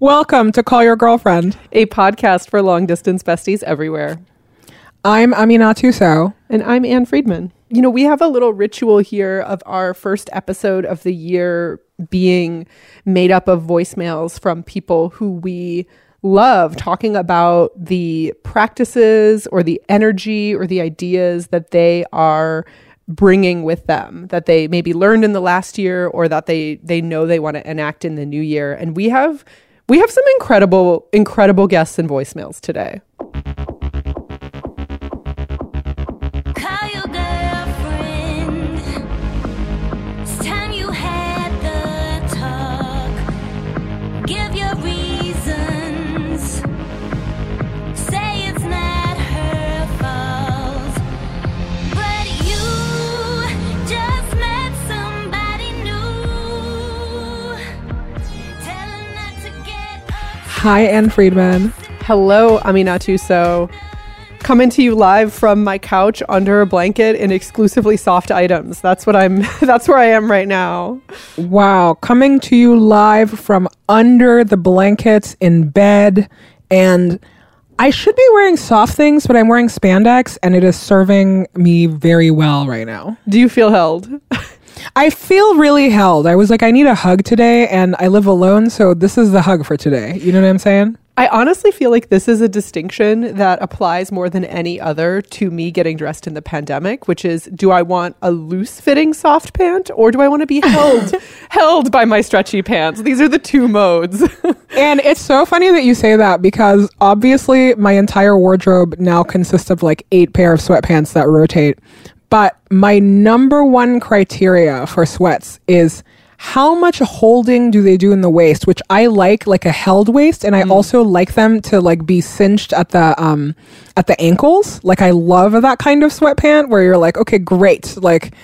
Welcome to Call Your Girlfriend. a podcast for long distance besties everywhere. I'm Aminatou Sow. And I'm Ann Friedman. You know, we have a little ritual here of our first episode of the year being made up of voicemails from people who we love, talking about the practices or the energy or the ideas that they are bringing with them that they maybe learned in the last year or that they they know they want to enact in the new year and we have we have some incredible incredible guests and voicemails today Hi, Ann Friedman. Hello, Aminatou Sow. Coming to you live from my couch under a blanket in exclusively soft items. That's what I'm that's where I am right now. Wow, coming to you live from under the blankets in bed. And I should be wearing soft things, but I'm wearing spandex, and it is serving me very well right now. Do you feel held? I feel really held. I was like, I need a hug today, and I live alone, so this is the hug for today. You know what I'm saying? I honestly feel like this is a distinction that applies more than any other to me getting dressed in the pandemic, which is do I want a loose fitting soft pant or do I want to be held held by my stretchy pants? These are the two modes. And it's so funny that you say that because obviously my entire wardrobe now consists of like eight pair of sweatpants that rotate. But my number one criteria for sweats is how much holding do they do in the waist, which I like like a held waist and I also like them to like be cinched at the um at the ankles. Like I love that kind of sweatpant where you're like, okay, great. Like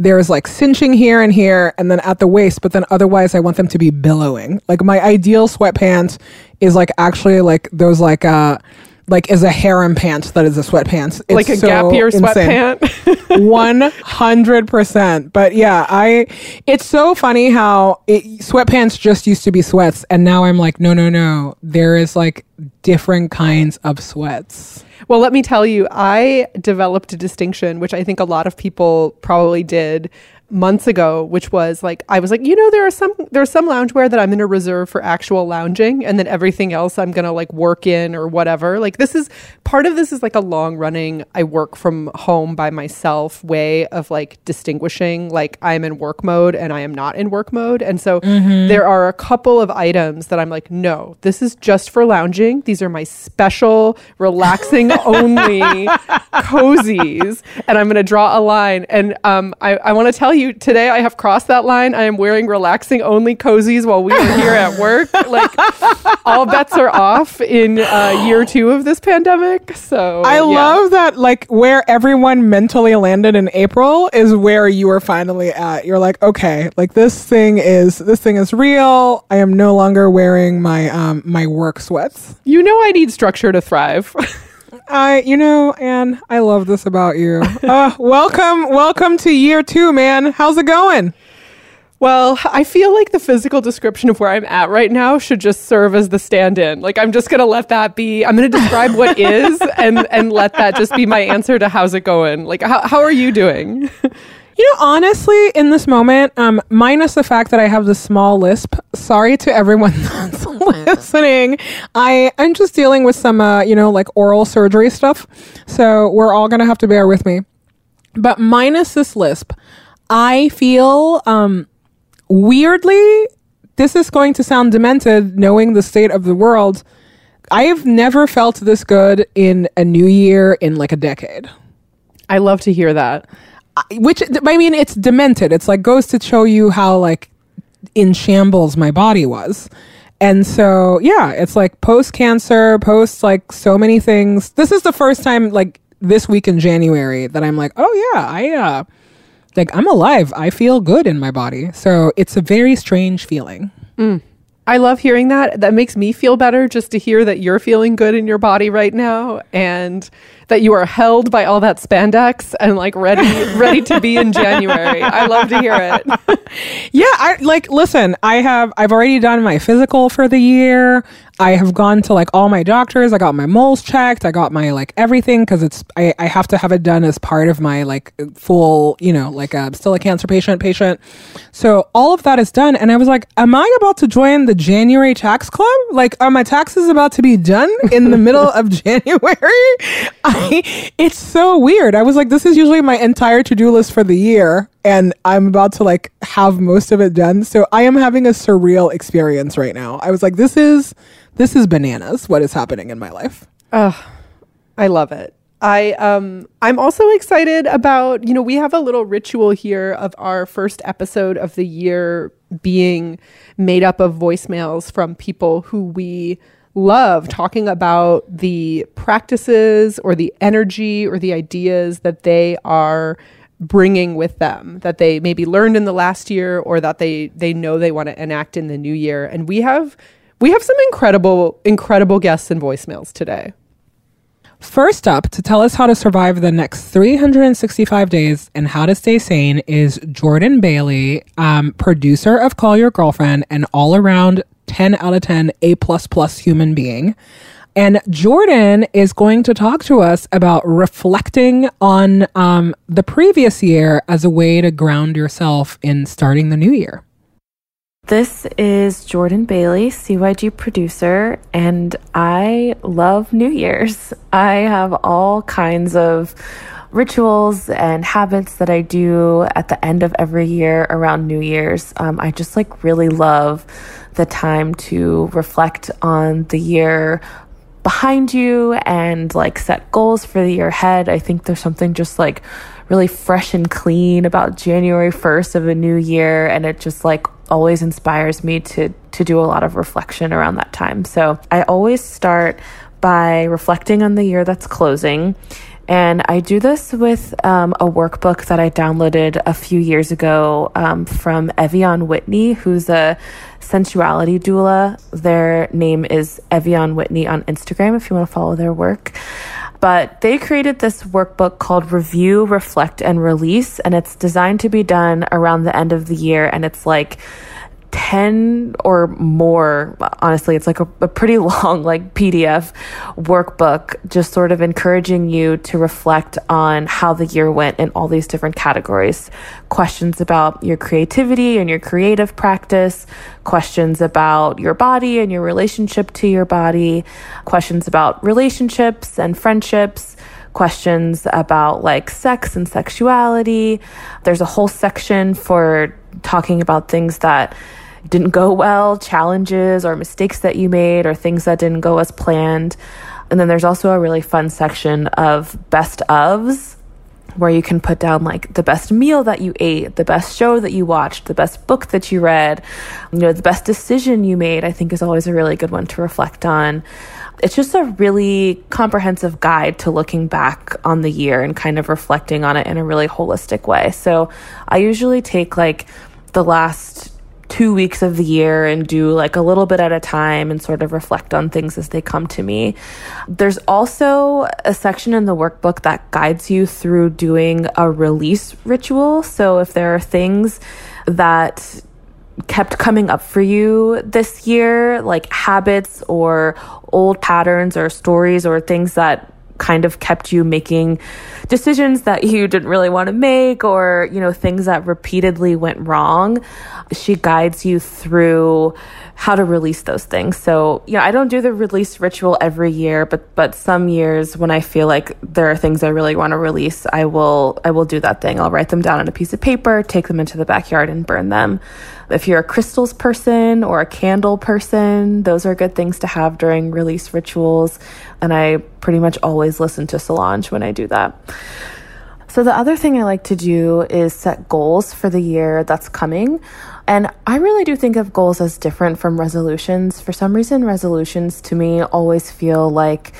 there's like cinching here and here and then at the waist, but then otherwise I want them to be billowing. Like my ideal sweatpants is like actually like those like uh like is a harem pant that is a sweatpants. It's like a so gap year sweatpant. One hundred percent. But yeah, I. It's so funny how it, sweatpants just used to be sweats, and now I'm like, no, no, no. There is like different kinds of sweats. Well, let me tell you, I developed a distinction, which I think a lot of people probably did months ago, which was like I was like, you know, there are some there's some loungewear that I'm going to reserve for actual lounging, and then everything else I'm going to like work in or whatever. Like this is part of this is like a long running I work from home by myself way of like distinguishing like I'm in work mode and I am not in work mode, and so there are a couple of items that I'm like, no, this is just for lounging. These are my special relaxing only cozies and i'm going to draw a line and um, i, I want to tell you today i have crossed that line i am wearing relaxing only cozies while we are here at work like all bets are off in uh, year two of this pandemic so I yeah. love that, like, where everyone mentally landed in April is where you are finally at. You're like, okay, like this thing is this thing is real. I am no longer wearing my um my work sweats. you know i need structure to thrive I, you know, Ann, I love this about you. Uh, welcome, welcome to year two, man. How's it going? Well, I feel like the physical description of where I'm at right now should just serve as the stand-in. Like I'm just gonna let that be. I'm gonna describe what is, and and let that just be my answer to how's it going. Like how how are you doing? You know, honestly, in this moment, um, minus the fact that I have the small lisp, sorry to everyone that's listening. I I'm just dealing with some, uh, you know, like oral surgery stuff. So we're all gonna have to bear with me. But minus this lisp, I feel um, weirdly. This is going to sound demented, knowing the state of the world. I have never felt this good in a new year in like a decade I love to hear that. which I mean, it's demented. It's like goes to show you how like in shambles my body was. And so, yeah, it's like post cancer, post like so many things. This is the first time like this week in January that I'm like, oh yeah, I uh like I'm alive. I feel good in my body. So it's a very strange feeling. I love hearing that. That makes me feel better just to hear that you're feeling good in your body right now and that you are held by all that spandex and like ready ready to be in January. I love to hear it. Yeah, I like listen, I have I've already done my physical for the year. I have gone to like all my doctors. I got my moles checked. I got my like everything because it's I, I have to have it done as part of my like full, you know, like I'm still a cancer patient patient. So all of that is done. And I was like, am I about to join the January tax club? Like are my taxes about to be done in the middle of January? I it's so weird. I was like, this is usually my entire to-do list for the year and I'm about to like have most of it done. So I am having a surreal experience right now. I was like, this is this is bananas. What is happening in my life? I love it. I um I'm also excited about, you know, we have a little ritual here of our first episode of the year being made up of voicemails from people who we love talking about the practices or the energy or the ideas that they are bringing with them that they maybe learned in the last year or that they they know they want to enact in the new year. And we have we have some incredible incredible guests and voicemails today. First up, to tell us how to survive the next 365 days and how to stay sane is Jordan Bailey, um, producer of Call Your Girlfriend and all around 10 out of 10 A plus plus human being. And Jordan is going to talk to us about reflecting on um, the previous year as a way to ground yourself in starting the new year. This is Jordan Bailey, CYG producer, and I love New Year's. I have all kinds of rituals and habits that I do at the end of every year around New Year's. Um, I just like really love the time to reflect on the year behind you and like set goals for the year ahead. I think there's something just like really fresh and clean about January 1st of a new year and it just like always inspires me to to do a lot of reflection around that time. So, I always start by reflecting on the year that's closing. And I do this with um, a workbook that I downloaded a few years ago um, from Ev'Yan Whitney, who's a sensuality doula. Their name is Ev'Yan Whitney on Instagram if you want to follow their work. But they created this workbook called Review, Reflect, and Release. And it's designed to be done around the end of the year. And it's like 10 or more honestly it's like a, a, pretty long like pdf workbook just sort of encouraging you to reflect on how the year went in all these different categories. Questions about your creativity and your creative practice questions about your body and your relationship to your body questions about relationships and friendships questions about like sex and sexuality. There's a whole section for talking about things that didn't go well, challenges or mistakes that you made, or things that didn't go as planned. And then there's also a really fun section of best ofs where you can put down like the best meal that you ate, the best show that you watched, the best book that you read, you know, the best decision you made, I think is always a really good one to reflect on. It's just a really comprehensive guide to looking back on the year and kind of reflecting on it in a really holistic way. So I usually take like the last two weeks of the year and do like a little bit at a time and sort of reflect on things as they come to me. There's also a section in the workbook that guides you through doing a release ritual. So if there are things that kept coming up for you this year, like habits or old patterns or stories or things that kind of kept you making decisions that you didn't really want to make or you know things that repeatedly went wrong. She guides you through how to release those things. So you know i don't do the release ritual every year but but some years when i feel like there are things i really want to release i will i will do that thing. I'll write them down on a piece of paper take them into the backyard and burn them if you're a crystals person or a candle person those are good things to have during release rituals and I pretty much always listen to Solange when I do that. So, the other thing I like to do is set goals for the year that's coming. And I really do think of goals as different from resolutions. For some reason, resolutions to me always feel like,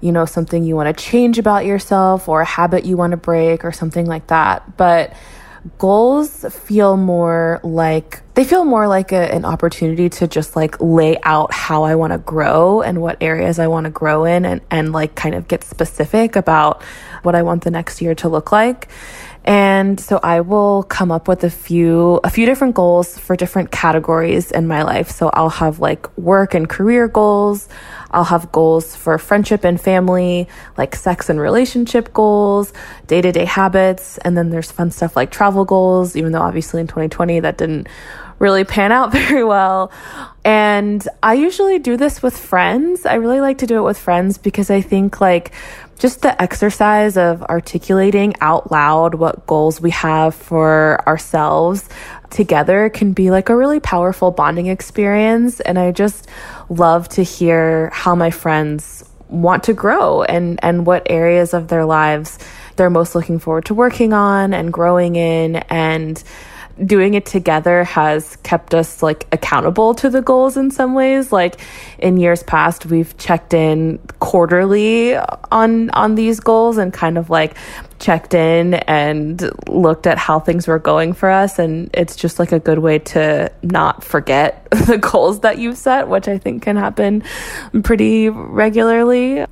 you know, something you want to change about yourself or a habit you want to break or something like that. But goals feel more like they feel more like a, an opportunity to just like lay out how I want to grow and what areas I want to grow in and, and like kind of get specific about what I want the next year to look like. And so I will come up with a few a few different goals for different categories in my life. So I'll have like work and career goals. I'll have goals for friendship and family, like sex and relationship goals, day-to-day habits, and then there's fun stuff like travel goals, even though obviously in 2020 that didn't really pan out very well. And I usually do this with friends. I really like to do it with friends because I think like just the exercise of articulating out loud what goals we have for ourselves together can be like a really powerful bonding experience. And I just love to hear how my friends want to grow and, and what areas of their lives they're most looking forward to working on and growing in and doing it together has kept us like accountable to the goals in some ways. Like in years past we've checked in quarterly on on these goals and kind of like checked in and looked at how things were going for us. And it's just like a good way to not forget the goals that you've set which i think can happen pretty regularly.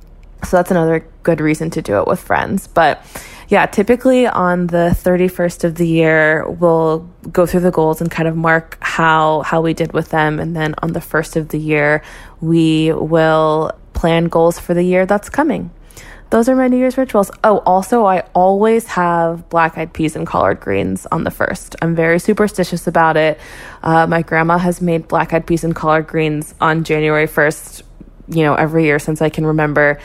So that's another good reason to do it with friends. But yeah, typically on the 31st of the year, we'll go through the goals and kind of mark how how we did with them and then on the first of the year, we will plan goals for the year that's coming. Those are my New Year's rituals. Oh, also, I always have black eyed peas and collard greens on the first. I'm very superstitious about it. Uh, my grandma has made black eyed peas and collard greens on January 1st, you know, every year since I can remember.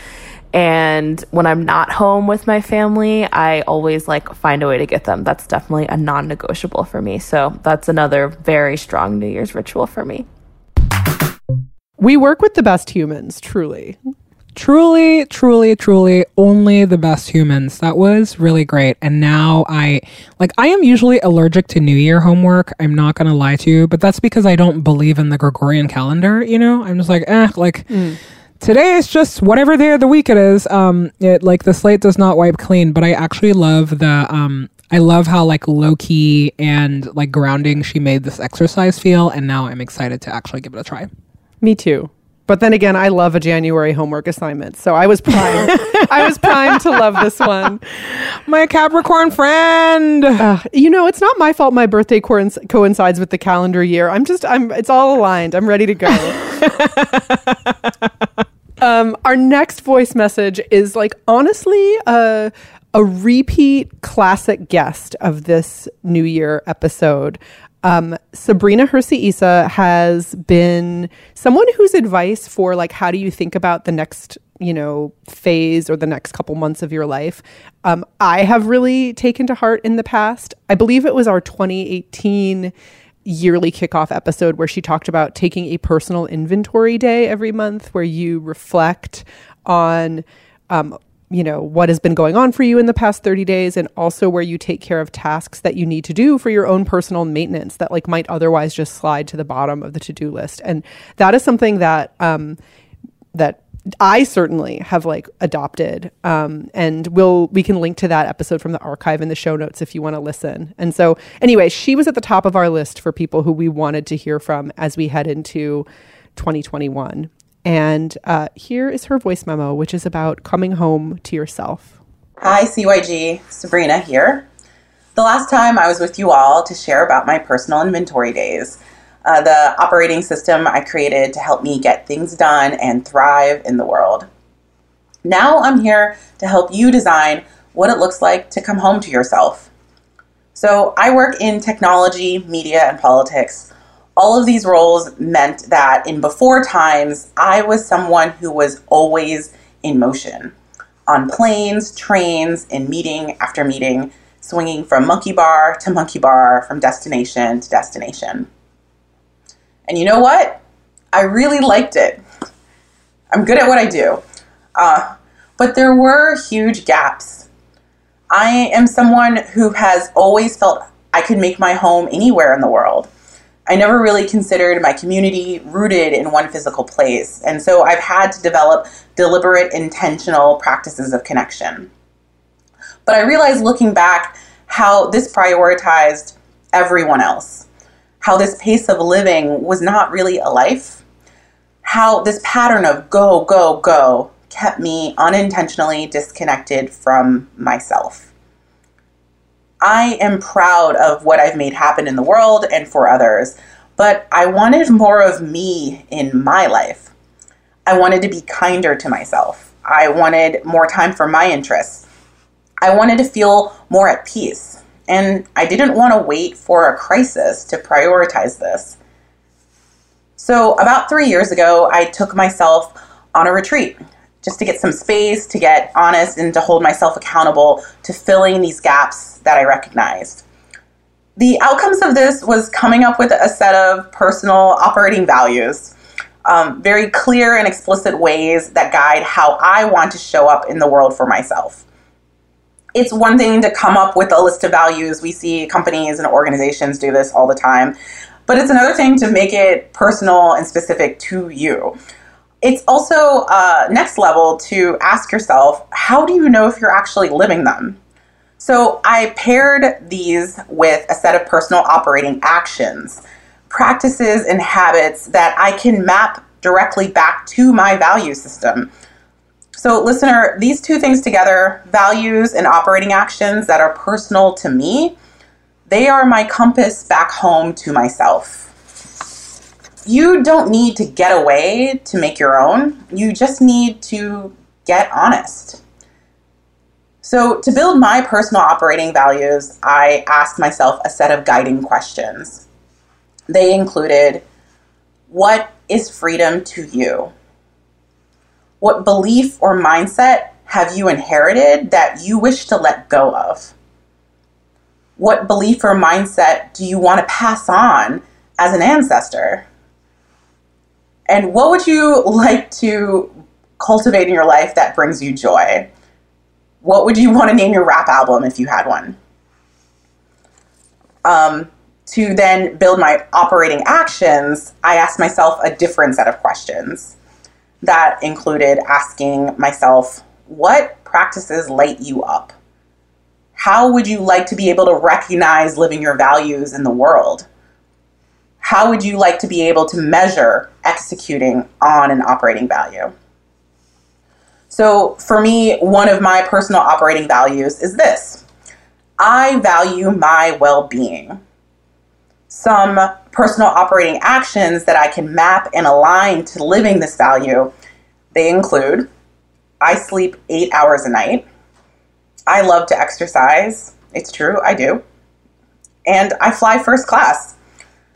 And when I'm not home with my family, I always like find a way to get them. That's definitely a non negotiable for me. So that's another very strong New Year's ritual for me. We work with the best humans, truly. Truly, truly, truly, only the best humans. That was really great. And now I, like, I am usually allergic to New Year homework. I'm not going to lie to you, but that's because I don't believe in the Gregorian calendar, you know? I'm just like, eh, like, today is just whatever day of the week it is. Um, it, like, the slate does not wipe clean, but I actually love the, um, I love how like low key and like grounding she made this exercise feel, and now I'm excited to actually give it a try. Me too. But then again, I love a January homework assignment. So I was primed. I was primed to love this one. My Capricorn friend. Uh, you know, it's not my fault my birthday coinc- coincides with the calendar year. I'm just, I'm, it's all aligned. I'm ready to go. um, our next voice message is like, honestly, uh, a repeat classic guest of this New Year episode. Um, Sabrina Hersi Issa has been someone whose advice for like how do you think about the next you know phase or the next couple months of your life um, I have really taken to heart in the past. I believe it was our 2018 yearly kickoff episode where she talked about taking a personal inventory day every month where you reflect on um, you know what has been going on for you in the past 30 days and also where you take care of tasks that you need to do for your own personal maintenance that like might otherwise just slide to the bottom of the to-do list. And that is something that um that I certainly have like adopted um and we'll we can link to that episode from the archive in the show notes if you want to listen. And so anyway, she was at the top of our list for people who we wanted to hear from as we head into 2021. And uh, here is her voice memo, which is about coming home to yourself. Hi, CYG. Sabrina here. The last time I was with you all to share about my personal inventory days, uh, the operating system I created to help me get things done and thrive in the world. Now I'm here to help you design what it looks like to come home to yourself. So I work in technology, media, and politics all of these roles meant that in before times, I was someone who was always in motion on planes, trains, in meeting after meeting, swinging from monkey bar to monkey bar, from destination to destination. And you know what? I really liked it. I'm good at what I do. Uh, but there were huge gaps. I am someone who has always felt I could make my home anywhere in the world. I never really considered my community rooted in one physical place. And so I've had to develop deliberate, intentional practices of connection. But I realized looking back how this prioritized everyone else, how this pace of living was not really a life, how this pattern of go, go, go kept me unintentionally disconnected from myself. I am proud of what I've made happen in the world and for others, but I wanted more of me in my life. I wanted to be kinder to myself. I wanted more time for my interests. I wanted to feel more at peace. And I didn't want to wait for a crisis to prioritize this. So, about three years ago, I took myself on a retreat just to get some space, to get honest, and to hold myself accountable to filling these gaps that I recognized. The outcomes of this was coming up with a set of personal operating values, um, very clear and explicit ways that guide how I want to show up in the world for myself. It's one thing to come up with a list of values. We see companies and organizations do this all the time. But it's another thing to make it personal and specific to you it's also uh, next level to ask yourself how do you know if you're actually living them so i paired these with a set of personal operating actions practices and habits that i can map directly back to my value system so listener these two things together values and operating actions that are personal to me they are my compass back home to myself you don't need to get away to make your own. You just need to get honest. So, to build my personal operating values, I asked myself a set of guiding questions. They included What is freedom to you? What belief or mindset have you inherited that you wish to let go of? What belief or mindset do you want to pass on as an ancestor? And what would you like to cultivate in your life that brings you joy? What would you want to name your rap album if you had one? Um, to then build my operating actions, I asked myself a different set of questions that included asking myself, what practices light you up? How would you like to be able to recognize living your values in the world? how would you like to be able to measure executing on an operating value? So, for me, one of my personal operating values is this I value my well being. Some personal operating actions that I can map and align to living this value, they include I sleep eight hours a night. I love to exercise. It's true, I do. And I fly first class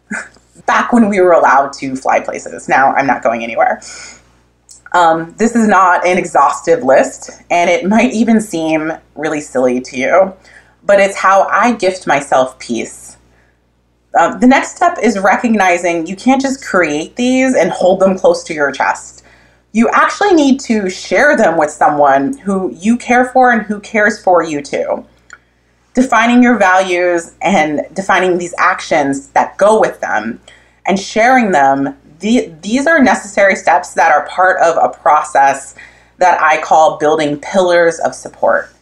back when we were allowed to fly places. Now I'm not going anywhere. Um, this is not an exhaustive list, and it might even seem really silly to you, but it's how I gift myself peace. Um, the next step is recognizing you can't just create these and hold them close to your chest. You actually need to share them with someone who you care for and who cares for you too. Defining your values and defining these actions that go with them and sharing them, the, these are necessary steps that are part of a process that I call building pillars of support.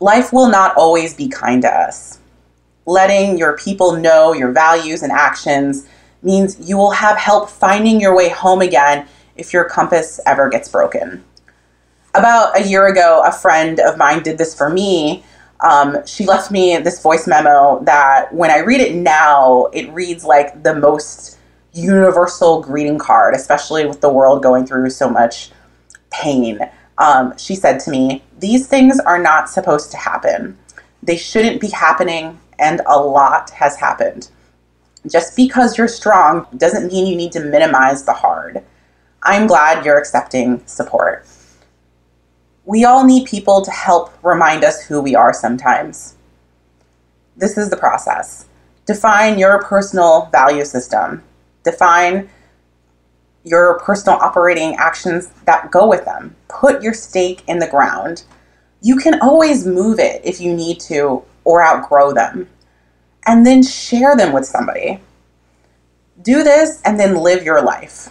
Life will not always be kind to us. Letting your people know your values and actions means you will have help finding your way home again if your compass ever gets broken. About a year ago, a friend of mine did this for me um, she left me this voice memo that when I read it now, it reads like the most universal greeting card, especially with the world going through so much pain. Um, she said to me, These things are not supposed to happen. They shouldn't be happening, and a lot has happened. Just because you're strong doesn't mean you need to minimize the hard. I'm glad you're accepting support we all need people to help remind us who we are sometimes. This is the process. Define your personal value system. Define your personal operating actions that go with them. Put your stake in the ground. You can always move it if you need to or outgrow them. And then share them with somebody. Do this and then live your life.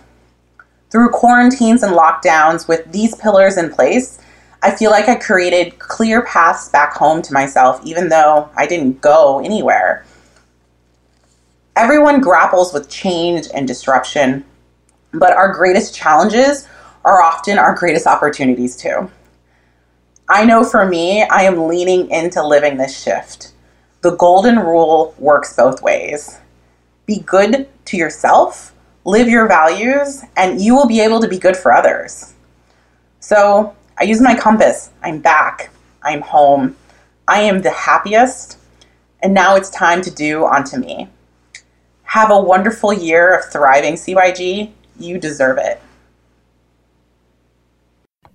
Through quarantines and lockdowns with these pillars in place, I feel like I created clear paths back home to myself, even though I didn't go anywhere. Everyone grapples with change and disruption, but our greatest challenges are often our greatest opportunities too. I know for me, I am leaning into living this shift. The golden rule works both ways. Be good to yourself, live your values, and you will be able to be good for others. So I use my compass. I'm back. I'm home. I am the happiest. And now it's time to do onto me. Have a wonderful year of thriving, CYG. You deserve it.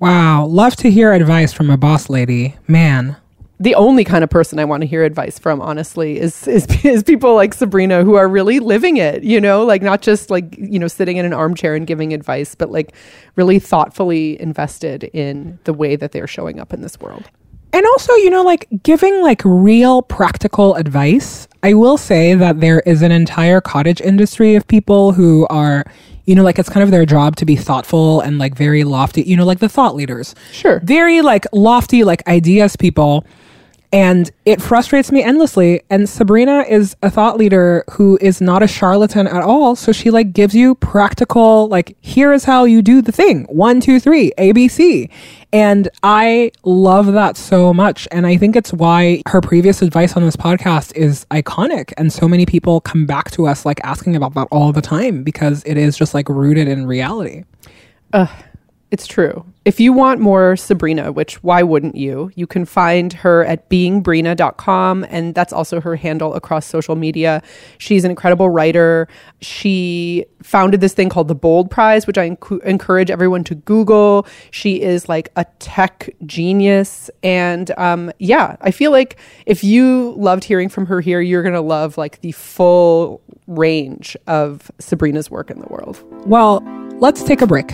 Wow. Love to hear advice from a boss lady. Man. the only kind of person I want to hear advice from, honestly, is, is is people like Sabrina who are really living it. You know, like not just like you know sitting in an armchair and giving advice, but like really thoughtfully invested in the way that they're showing up in this world. And also, you know, like giving like real practical advice. I will say that there is an entire cottage industry of people who are, you know, like it's kind of their job to be thoughtful and like very lofty, you know, like the thought leaders. Sure. Very like lofty, like ideas people. And it frustrates me endlessly. And Sabrina is a thought leader who is not a charlatan at all. So she like gives you practical, like, here is how you do the thing. One, two, three, ABC. And I love that so much. And I think it's why her previous advice on this podcast is iconic. And so many people come back to us like asking about that all the time because it is just like rooted in reality. It's true. If you want more Sabrina, which why wouldn't you? You can find her at beingbrina.com and that's also her handle across social media. She's an incredible writer. She founded this thing called the Bold Prize, which I encourage everyone to Google. She is like a tech genius and um, yeah, I feel like if you loved hearing from her here, you're going to love like the full range of Sabrina's work in the world. Well, let's take a break.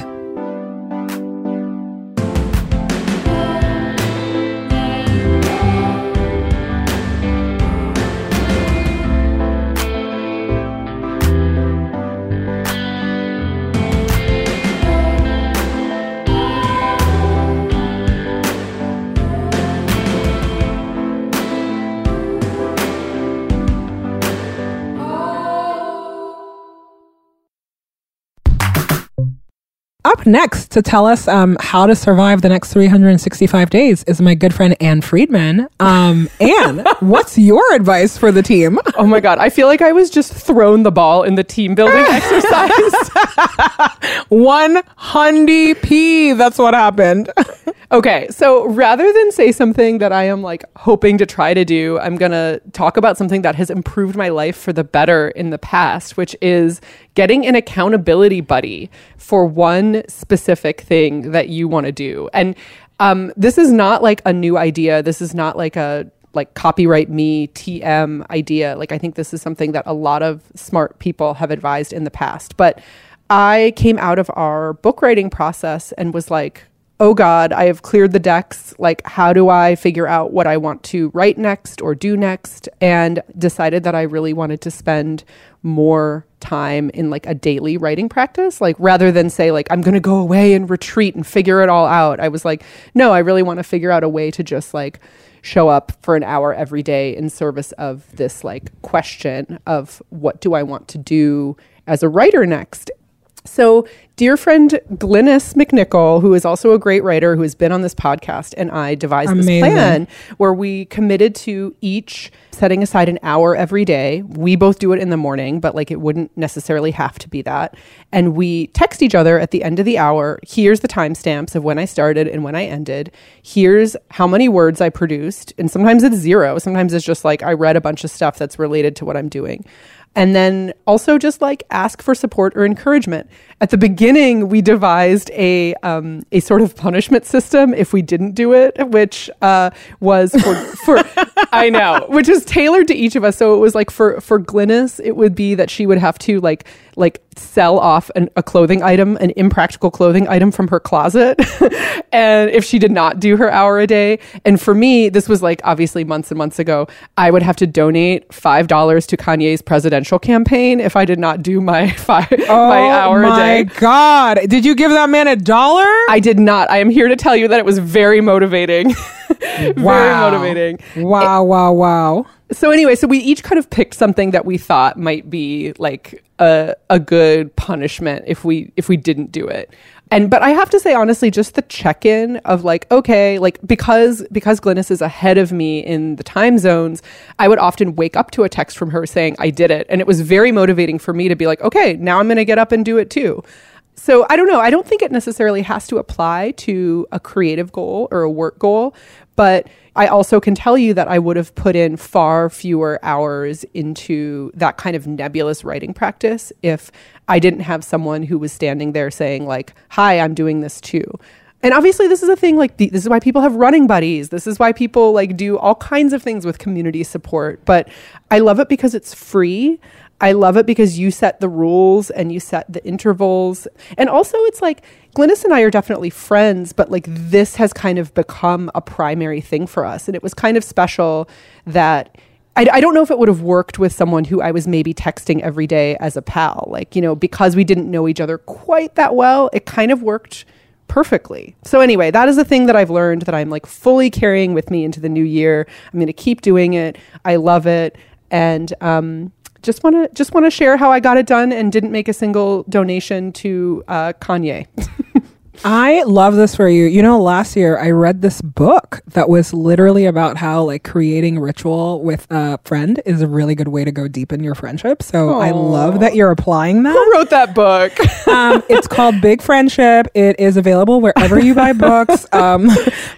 Up next to tell us um, how to survive the next 365 days is my good friend Ann Friedman. Um, Ann, what's your advice for the team? Oh my god, I feel like I was just thrown the ball in the team building exercise. One hundy p. That's what happened. okay, so rather than say something that I am like hoping to try to do, I'm going to talk about something that has improved my life for the better in the past, which is getting an accountability buddy for one specific thing that you want to do. And um, this is not like a new idea. This is not like a like copyright me TM idea. Like I think this is something that a lot of smart people have advised in the past. But I came out of our book writing process and was like, oh God, I have cleared the decks. Like, how do I figure out what I want to write next or do next? And decided that I really wanted to spend more time in like a daily writing practice. Like, rather than say, like, I'm going to go away and retreat and figure it all out, I was like, no, I really want to figure out a way to just like, show up for an hour every day in service of this like question of what do I want to do as a writer next. So, dear friend Glynnis MacNicol, who is also a great writer who has been on this podcast, and I devised Amazing. this plan where we committed to each setting aside an hour every day. We both do it in the morning, but like it wouldn't necessarily have to be that. And we text each other at the end of the hour. Here's the timestamps of when I started and when I ended. Here's how many words I produced. And sometimes it's zero. Sometimes it's just like I read a bunch of stuff that's related to what I'm doing and then also just like ask for support or encouragement. At the beginning, we devised a um, a sort of punishment system if we didn't do it, which uh, was for for I know, which is tailored to each of us. So it was like for for Glynnis, it would be that she would have to like like sell off an, a clothing item, an impractical clothing item from her closet. and if she did not do her hour a day, and for me, this was like obviously months and months ago, I would have to donate $5 to Kanye's presidential campaign if I did not do my five, my oh hour Oh my a day. Oh my God! Did you give that man a dollar? I did not. I am here to tell you that it was very motivating. very motivating. Wow! Wow! Wow! So anyway, so we each kind of picked something that we thought might be like a a good punishment if we if we didn't do it. And but I have to say honestly, just the check-in of like, okay, like because because Glynnis is ahead of me in the time zones, I would often wake up to a text from her saying I did it. And it was very motivating for me to be like, okay, now I'm gonna get up and do it too. So I don't know. I don't think it necessarily has to apply to a creative goal or a work goal, but I also can tell you that I would have put in far fewer hours into that kind of nebulous writing practice if I didn't have someone who was standing there saying like, "Hi, I'm doing this too." And obviously this is a thing like this is why people have running buddies. This is why people like do all kinds of things with community support, but I love it because it's free. I love it because you set the rules and you set the intervals. And also, it's like Glynnis and I are definitely friends, but like this has kind of become a primary thing for us. And it was kind of special that I, I don't know if it would have worked with someone who I was maybe texting every day as a pal. Like, you know, because we didn't know each other quite that well, it kind of worked perfectly. So anyway, that is a thing that I've learned that I'm like fully carrying with me into the new year. I'm going to keep doing it. I love it. And um just want to just want to share how I got it done and didn't make a single donation to uh, Kanye. I love this for you. You know, last year I read this book that was literally about how like creating ritual with a friend is a really good way to go deep in your friendship. So I love that you're applying that. Who wrote that book? um, it's called Big Friendship. It is available wherever you buy books. Um,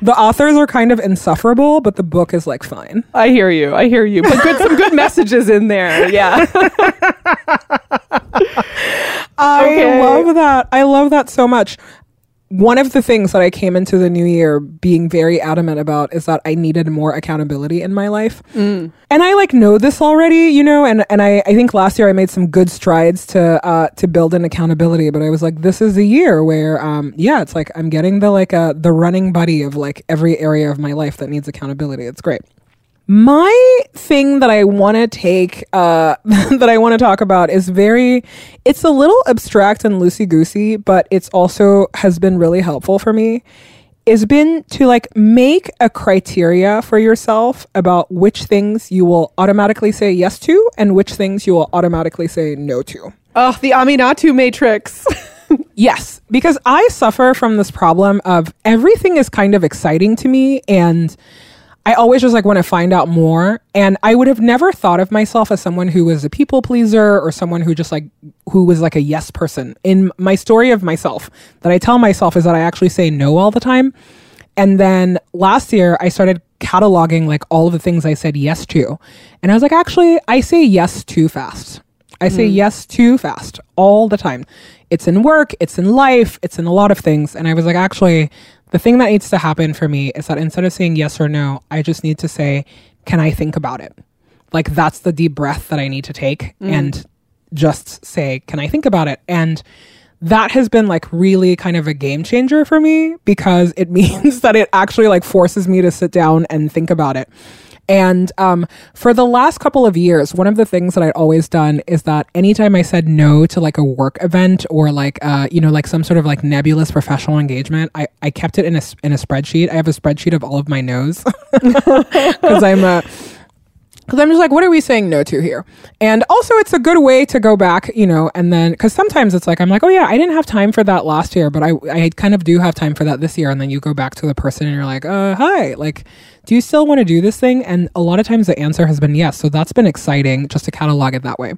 the authors are kind of insufferable, but the book is like fine. I hear you. I hear you. But good, some good messages in there. Yeah. I Okay. love that. I love that so much. One of the things that I came into the new year being very adamant about is that I needed more accountability in my life. And I like know this already, you know, and, and I, I think last year I made some good strides to uh to build in accountability, but I was like, this is a year where um yeah, it's like I'm getting the like uh the running buddy of like every area of my life that needs accountability. It's great. My thing that I want to take, uh, that I want to talk about is very, it's a little abstract and loosey goosey, but it's also has been really helpful for me. Is been to like make a criteria for yourself about which things you will automatically say yes to and which things you will automatically say no to. oh, the Aminatou Matrix. Yes, because I suffer from this problem of everything is kind of exciting to me and I always just like want to find out more and I would have never thought of myself as someone who was a people pleaser or someone who just like who was like a yes person. In my story of myself that I tell myself is that I actually say no all the time. And then last year I started cataloging like all of the things I said yes to. And I was like actually I say yes too fast. I say hmm. yes too fast all the time. It's in work, it's in life, it's in a lot of things. And I was like, actually, the thing that needs to happen for me is that instead of saying yes or no, I just need to say, can I think about it? Like, that's the deep breath that I need to take mm. and just say, can I think about it? And that has been like really kind of a game changer for me because it means that it actually like forces me to sit down and think about it. And um, for the last couple of years, one of the things that I'd always done is that anytime I said no to like a work event or like uh, you know like some sort of like nebulous professional engagement, I, I kept it in a in a spreadsheet. I have a spreadsheet of all of my no's because I'm a because I'm just like, what are we saying no to here? And also, it's a good way to go back, you know, and then because sometimes it's like I'm like, oh yeah, I didn't have time for that last year, but I I kind of do have time for that this year, and then you go back to the person and you're like, uh, hi, like, do you still want to do this thing? And a lot of times the answer has been yes, so that's been exciting just to catalog it that way.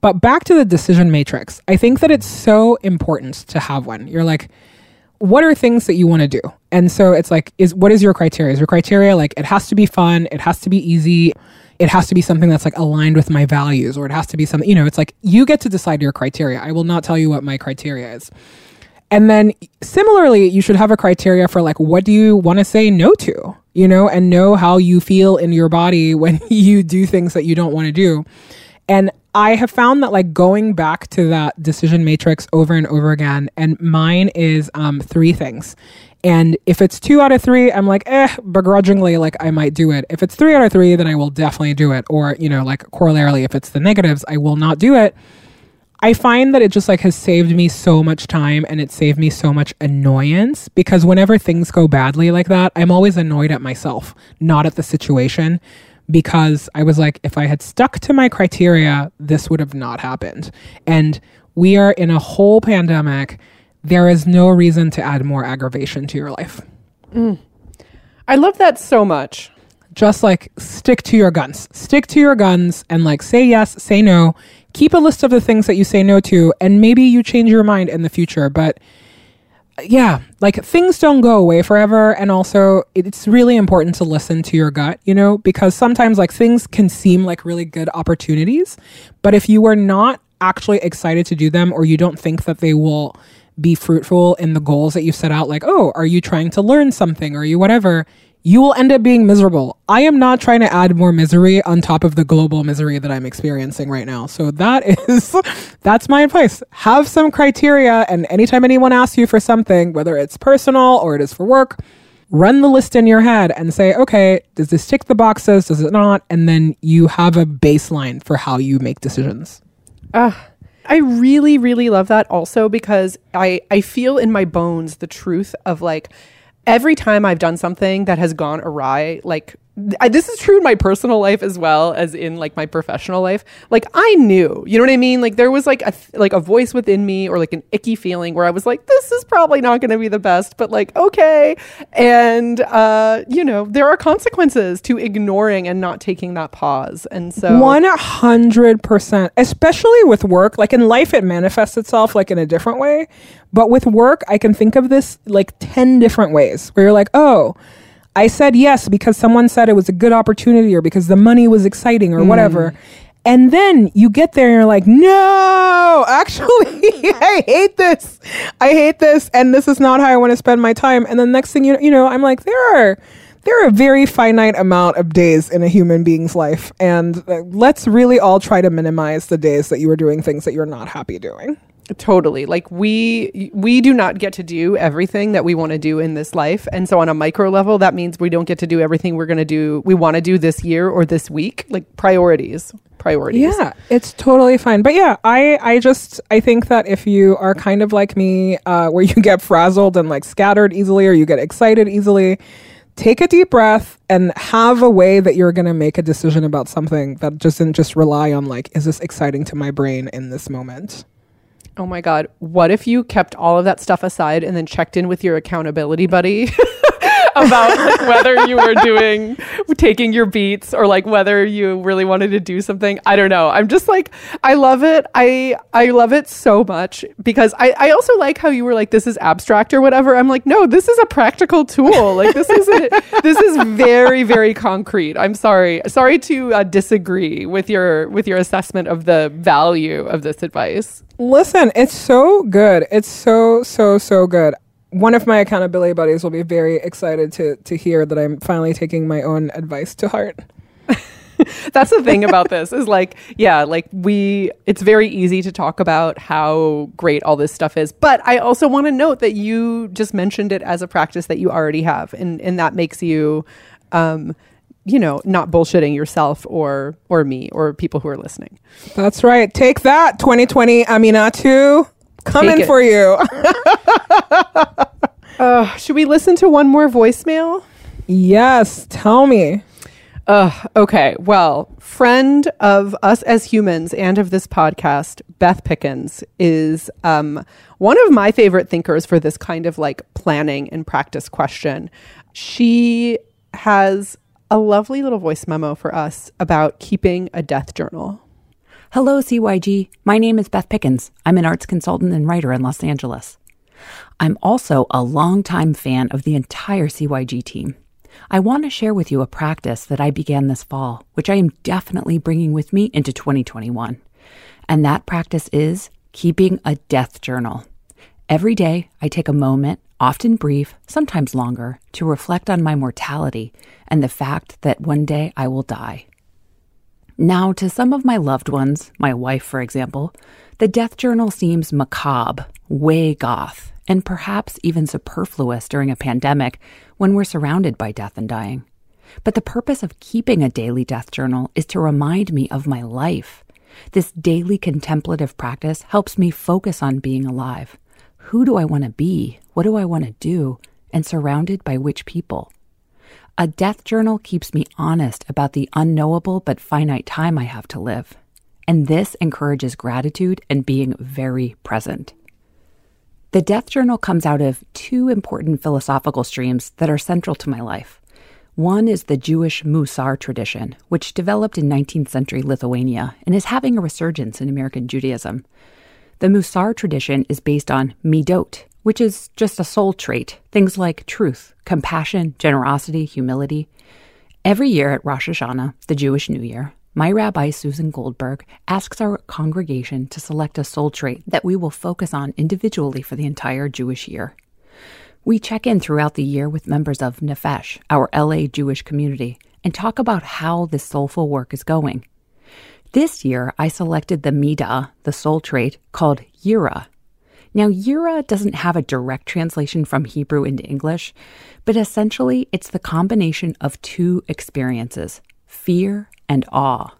But back to the decision matrix, I think that it's so important to have one. You're like, what are things that you want to do? And so it's like, is what is your criteria? Is your criteria like it has to be fun, it has to be easy, it has to be something that's like aligned with my values, or it has to be something, you know, it's like you get to decide your criteria. I will not tell you what my criteria is. And then similarly, you should have a criteria for like what do you want to say no to, you know, and know how you feel in your body when you do things that you don't want to do. And I have found that like going back to that decision matrix over and over again, and mine is um, three things. And if it's two out of three, I'm like, eh, begrudgingly, like I might do it. If it's three out of three, then I will definitely do it. Or, you know, like corollarily, if it's the negatives, I will not do it. I find that it just like has saved me so much time and it saved me so much annoyance because whenever things go badly like that, I'm always annoyed at myself, not at the situation. Because I was like, if I had stuck to my criteria, this would have not happened. And we are in a whole pandemic. There is no reason to add more aggravation to your life. Mm. I love that so much. just like stick to your guns stick to your guns and like say yes say no keep a list of the things that you say no to and maybe you change your mind in the future but yeah like things don't go away forever and also it's really important to listen to your gut you know because sometimes like things can seem like really good opportunities but if you are not actually excited to do them or you don't think that they will be fruitful in the goals that you set out like oh are you trying to learn something are you whatever you will end up being miserable. I am not trying to add more misery on top of the global misery that I'm experiencing right now. So that is that's my advice. Have some criteria and anytime anyone asks you for something, whether it's personal or it is for work, run the list in your head and say, "Okay, does this tick the boxes? Does it not?" And then you have a baseline for how you make decisions. I really, really love that also because I, I feel in my bones the truth of like every time I've done something that has gone awry, like I, this is true in my personal life as well as in like my professional life. Like I knew, you know what I mean? Like there was like a like a voice within me or like an icky feeling where I was like, this is probably not going to be the best, but like okay. And uh, you know, there are consequences to ignoring and not taking that pause. And so One hundred percent, especially with work. Like in life, it manifests itself like in a different way, but with work, I can think of this like ten different ways where you're like, oh, I said yes because someone said it was a good opportunity or because the money was exciting or whatever. And then you get there and you're like, no, actually, I hate this. I hate this. And this is not how I want to spend my time. And the next thing you know, you know, I'm like, there are, there are a very finite amount of days in a human being's life. And uh, let's really all try to minimize the days that you are doing things that you're not happy doing. Totally. Like we we do not get to do everything that we want to do in this life. And so on a micro level, that means we don't get to do everything we're going to do we want to do this year or this week. Like priorities. Priorities. Yeah, it's totally fine. But yeah, I I just I think that if you are kind of like me, uh, where you get frazzled and like scattered easily, or you get excited easily, take a deep breath and have a way that you're going to make a decision about something that doesn't just rely on like, is this exciting to my brain in this moment? Oh my god, what if you kept all of that stuff aside and then checked in with your accountability buddy? about like whether you were doing taking your beats or like whether you really wanted to do something. I don't know. I'm just like I love it. I I love it so much because I I also like how you were like this is abstract or whatever. I'm like no, this is a practical tool. Like this is a, this is very very concrete. I'm sorry. Sorry to uh, disagree with your with your assessment of the value of this advice. Listen, it's so good. It's so so so good. One of my accountability buddies will be very excited to to hear that I'm finally taking my own advice to heart. That's the thing about this is like, yeah, like we, it's very easy to talk about how great all this stuff is. But I also want to note that you just mentioned it as a practice that you already have. And, and that makes you, um, you know, not bullshitting yourself or, or me or people who are listening. That's right. Take that 2020 Aminatou coming for you. Uh, should we listen to one more voicemail? yes, tell me. Uh, okay. Well, friend of us as humans and of this podcast, Beth Pickens, is um, one of my favorite thinkers for this kind of like planning and practice question. She has a lovely little voice memo for us about keeping a death journal. Hello, CYG. My name is Beth Pickens. I'm an arts consultant and writer in Los Angeles. I'm also a longtime fan of the entire CYG team. I want to share with you a practice that I began this fall, which I am definitely bringing with me into 2021. And that practice is keeping a death journal. Every day, I take a moment, often brief, sometimes longer, to reflect on my mortality and the fact that one day I will die. Now, to some of my loved ones, my wife, for example, the death journal seems macabre, way goth, and perhaps even superfluous during a pandemic when we're surrounded by death and dying. But the purpose of keeping a daily death journal is to remind me of my life. This daily contemplative practice helps me focus on being alive. Who do I want to be? What do I want to do? And surrounded by which people? A death journal keeps me honest about the unknowable but finite time I have to live. And this encourages gratitude and being very present. The death journal comes out of two important philosophical streams that are central to my life. One is the Jewish Musar tradition, which developed in 19th century Lithuania and is having a resurgence in American Judaism. The Musar tradition is based on midot, which is just a soul trait, things like truth, compassion, generosity, humility. Every year at Rosh Hashanah, the Jewish New Year, my rabbi Susan Goldberg asks our congregation to select a soul trait that we will focus on individually for the entire Jewish year. We check in throughout the year with members of Nefesh, our LA Jewish community, and talk about how this soulful work is going. This year, I selected the Midah, the soul trait, called Yira. Now, Yira doesn't have a direct translation from Hebrew into English, but essentially it's the combination of two experiences fear and awe.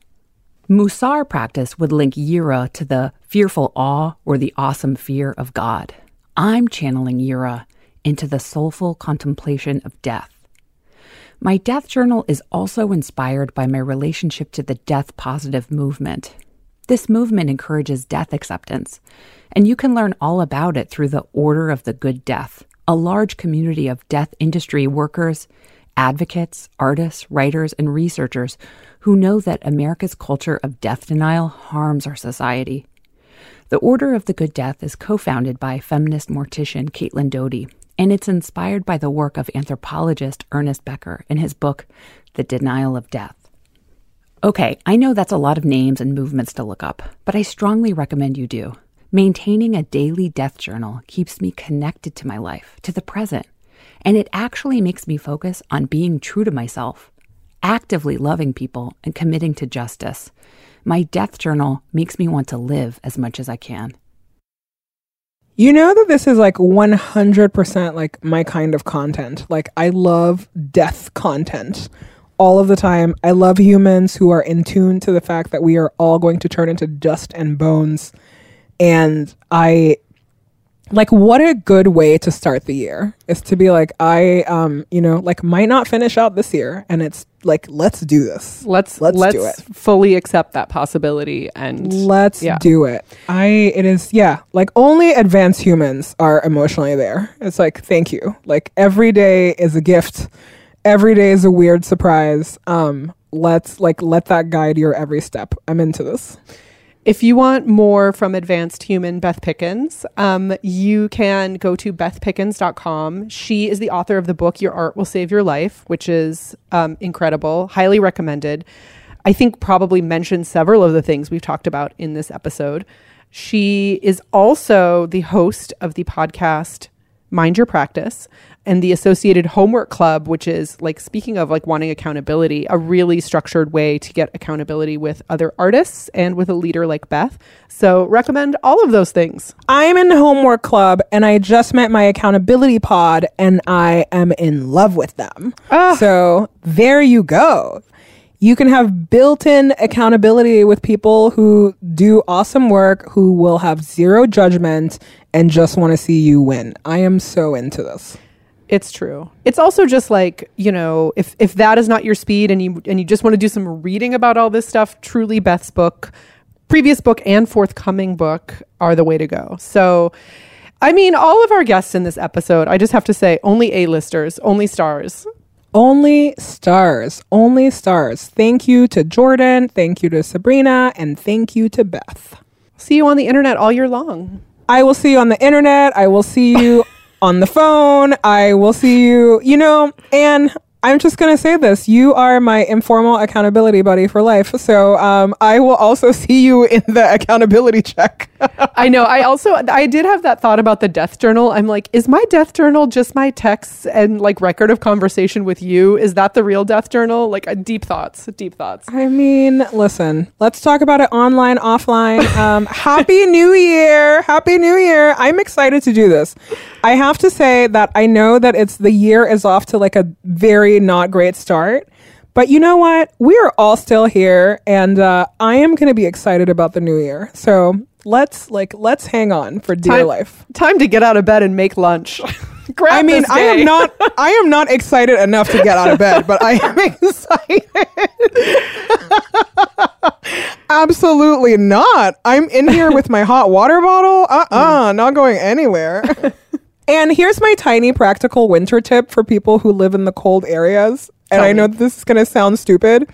Musar practice would link Yira to the fearful awe or the awesome fear of God. I'm channeling Yira into the soulful contemplation of death. My death journal is also inspired by my relationship to the death positive movement. This movement encourages death acceptance, and you can learn all about it through the Order of the Good Death, a large community of death industry workers, advocates, artists, writers, and researchers who know that America's culture of death denial harms our society. The Order of the Good Death is co founded by feminist mortician Caitlin Doughty, and it's inspired by the work of anthropologist Ernest Becker in his book, The Denial of Death. Okay, I know that's a lot of names and movements to look up, but I strongly recommend you do. Maintaining a daily death journal keeps me connected to my life, to the present, and it actually makes me focus on being true to myself, actively loving people, and committing to justice. My death journal makes me want to live as much as I can. You know that this is like 100% like my kind of content. Like, I love death content all of the time. I love humans who are in tune to the fact that we are all going to turn into dust and bones. And I like what a good way to start the year is to be like I um you know like might not finish out this year and it's like let's do this. Let's Let's let's, do it. fully accept that possibility and Let's Yeah. do it. I it is yeah, like only advanced humans are emotionally there. It's like thank you. Like every day is a gift. Every day is a weird surprise. Um let's like let that guide your every step. I'm into this. If you want more from Advanced Human Beth Pickens, um, you can go to bethpickens.com. She is the author of the book Your Art Will Save Your Life, which is um, incredible, highly recommended. I think probably mentioned several of the things we've talked about in this episode. She is also the host of the podcast Mind Your Practice and the associated homework club, which is like speaking of like wanting accountability, a really structured way to get accountability with other artists and with a leader like Beth. So recommend all of those things. I'm in the homework club and I just met my accountability pod and I am in love with them. Ah. So there you go. You can have built in accountability with people who do awesome work, who will have zero judgment and just want to see you win. I am so into this. It's true. It's also just like, you know, if if that is not your speed and you and you just want to do some reading about all this stuff, truly Beth's book, previous book and forthcoming book are the way to go. So I mean, all of our guests in this episode, I just have to say, only A-listers, only stars. Only stars, only stars. Thank you to Jordan, thank you to Sabrina, and thank you to Beth. See you on the internet all year long. I will see you on the internet. I will see you on the phone. I will see you, you know, and I'm just gonna say this: you are my informal accountability buddy for life. So um, I will also see you in the accountability check. I know. I also I did have that thought about the death journal. I'm like, is my death journal just my texts and like record of conversation with you? Is that the real death journal? Like uh, deep thoughts, deep thoughts. I mean, listen, let's talk about it online, offline. Um, Happy New Year! Happy New Year! I'm excited to do this. I have to say that I know that it's the year is off to like a very not great start. But you know what? We are all still here, and uh, I am going to be excited about the new year. So let's like let's hang on for dear Time- life. Time to get out of bed and make lunch. Grab I mean, I am not. I am not excited enough to get out of bed, but I am excited. Absolutely not. I'm in here with my hot water bottle. Uh uh not going anywhere. And here's my tiny practical winter tip for people who live in the cold areas. And Tell I know me. this is going to sound stupid,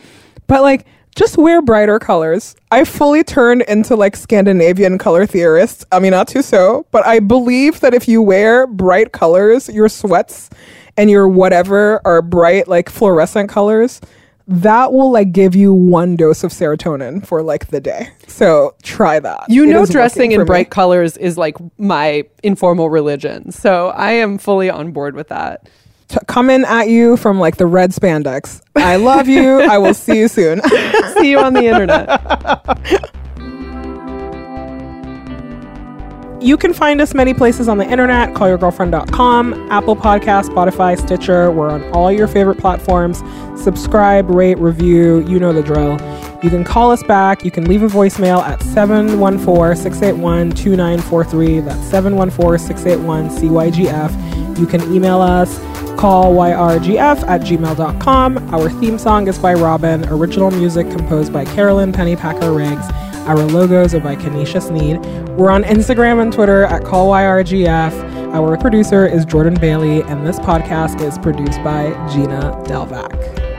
but like just wear brighter colors. I fully turned into like Scandinavian color theorists. I mean, not too so, but I believe that if you wear bright colors, your sweats and your whatever are bright, like fluorescent colors, that will like give you one dose of serotonin for like the day. So try that. You It know, dressing in me. bright colors is like my informal religion. So I am fully on board with that. T- coming at you from like the red spandex. I love you. I will see you soon. See you on the internet. You can find us many places on the internet, callyourgirlfriend.com, Apple Podcast, Spotify, Stitcher. We're on all your favorite platforms. Subscribe, rate, review, you know the drill. You can call us back. You can leave a voicemail at 714-681-2943. That's 714-681-CYGF. You can email us callyrgf at gmail.com. Our theme song is by Robyn. Original music composed by Carolyn Pennypacker Riggs. Our logos are by Kenesha Sneed. We're on Instagram and Twitter at CallYRGF. Our producer is Jordan Bailey, and this podcast is produced by Gina Delvac.